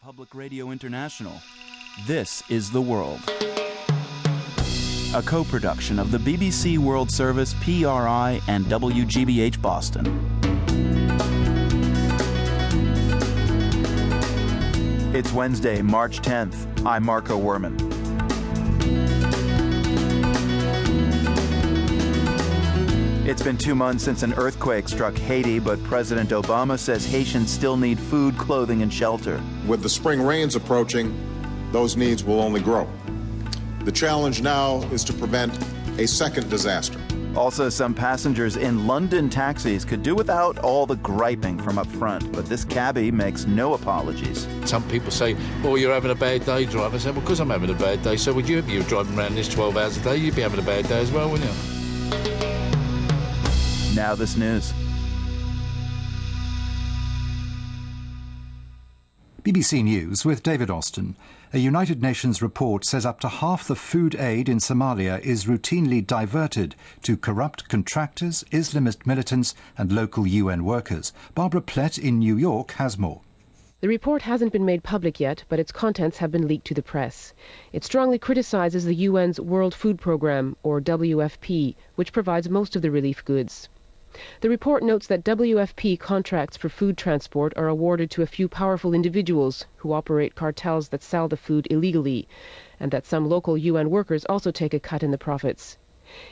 Public Radio International, this is The World. A co production of the BBC World Service, PRI, and WGBH Boston. It's Wednesday, March 10th. I'm Marco Werman. It's been two months since an earthquake struck Haiti, but President Obama says Haitians still need food, clothing, and shelter. With the spring rains approaching, those needs will only grow. The challenge now is to prevent a second disaster. Also, some passengers in London taxis could do without all the griping from up front, but this cabbie makes no apologies. Some people say, oh, you're having a bad day, driver. I say, well, because I'm having a bad day, so would you if you were driving around this 12 hours a day? You'd be having a bad day as well, wouldn't you? Now, this news. BBC News with David Austin. A United Nations report says up to half the food aid in Somalia is routinely diverted to corrupt contractors, Islamist militants, and local UN workers. Barbara Plett in New York has more. The report hasn't been made public yet, but its contents have been leaked to the press. It strongly criticizes the UN's World Food Programme, or WFP, which provides most of the relief goods. The report notes that WFP contracts for food transport are awarded to a few powerful individuals who operate cartels that sell the food illegally, and that some local UN workers also take a cut in the profits.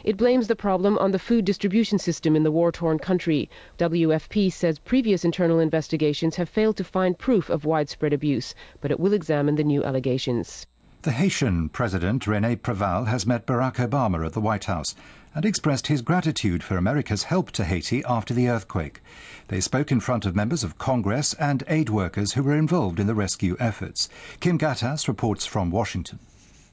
It blames the problem on the food distribution system in the war-torn country. WFP says previous internal investigations have failed to find proof of widespread abuse, but it will examine the new allegations. The Haitian President Rene Preval has met Barack Obama at the White House and expressed his gratitude for America's help to Haiti after the earthquake. They spoke in front of members of Congress and aid workers who were involved in the rescue efforts. Kim Ghattas reports from Washington.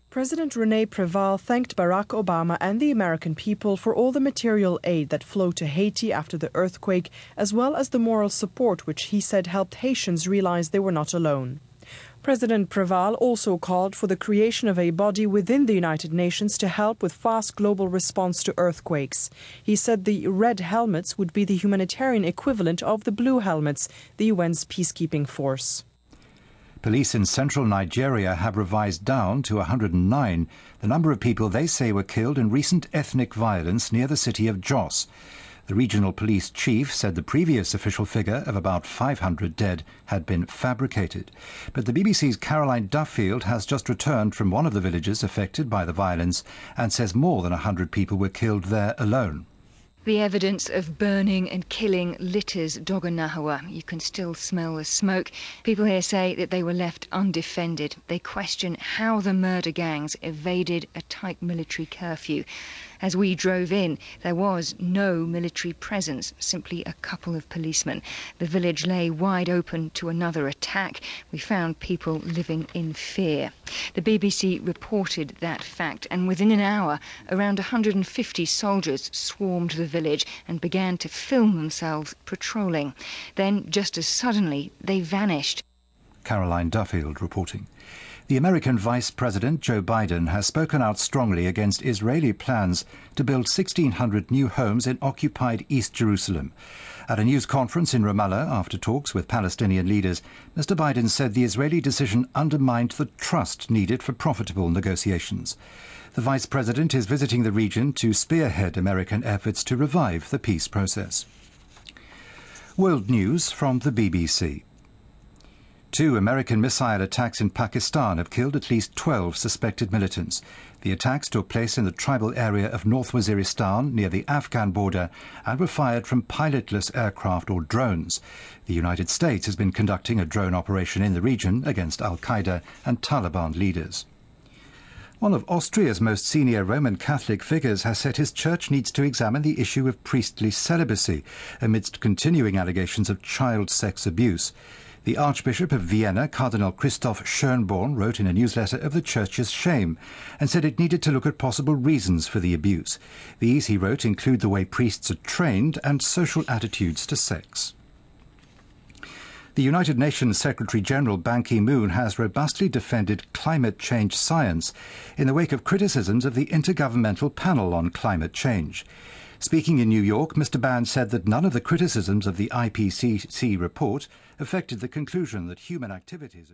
President Rene Preval thanked Barack Obama and the American people for all the material aid that flowed to Haiti after the earthquake, as well as the moral support which he said helped Haitians realize they were not alone. President Preval also called for the creation of a body within the United Nations to help with fast global response to earthquakes. He said the red helmets would be the humanitarian equivalent of the blue helmets, the UN's peacekeeping force. Police in central Nigeria have revised down to 109 the number of people they say were killed in recent ethnic violence near the city of Jos. The regional police chief said the previous official figure of about 500 dead had been fabricated. But the BBC's Caroline Duffield has just returned from one of the villages affected by the violence and says more than 100 people were killed there alone. The evidence of burning and killing litters Dogo Nahawa. You can still smell the smoke. People here say that they were left undefended. They question how the murder gangs evaded a tight military curfew. As we drove in, there was no military presence, simply a couple of policemen. The village lay wide open to another attack. We found people living in fear. The BBC reported that fact, and within an hour, around 150 soldiers swarmed the village and began to film themselves patrolling. Then, just as suddenly, they vanished. Caroline Duffield reporting. The American Vice President Joe Biden has spoken out strongly against Israeli plans to build 1,600 new homes in occupied East Jerusalem. At a news conference in Ramallah after talks with Palestinian leaders, Mr. Biden said the Israeli decision undermined the trust needed for profitable negotiations. The Vice President is visiting the region to spearhead American efforts to revive the peace process. World News from the BBC. Two American missile attacks in Pakistan have killed at least 12 suspected militants. The attacks took place in the tribal area of North Waziristan near the Afghan border and were fired from pilotless aircraft or drones. The United States has been conducting a drone operation in the region against Al Qaeda and Taliban leaders. One of Austria's most senior Roman Catholic figures has said his church needs to examine the issue of priestly celibacy amidst continuing allegations of child sex abuse. The Archbishop of Vienna, Cardinal Christoph Schönborn, wrote in a newsletter of the Church's shame and said it needed to look at possible reasons for the abuse. These, he wrote, include the way priests are trained and social attitudes to sex. The United Nations Secretary General Ban Ki moon has robustly defended climate change science in the wake of criticisms of the Intergovernmental Panel on Climate Change. Speaking in New York, Mr. Ban said that none of the criticisms of the IPCC report affected the conclusion that human activities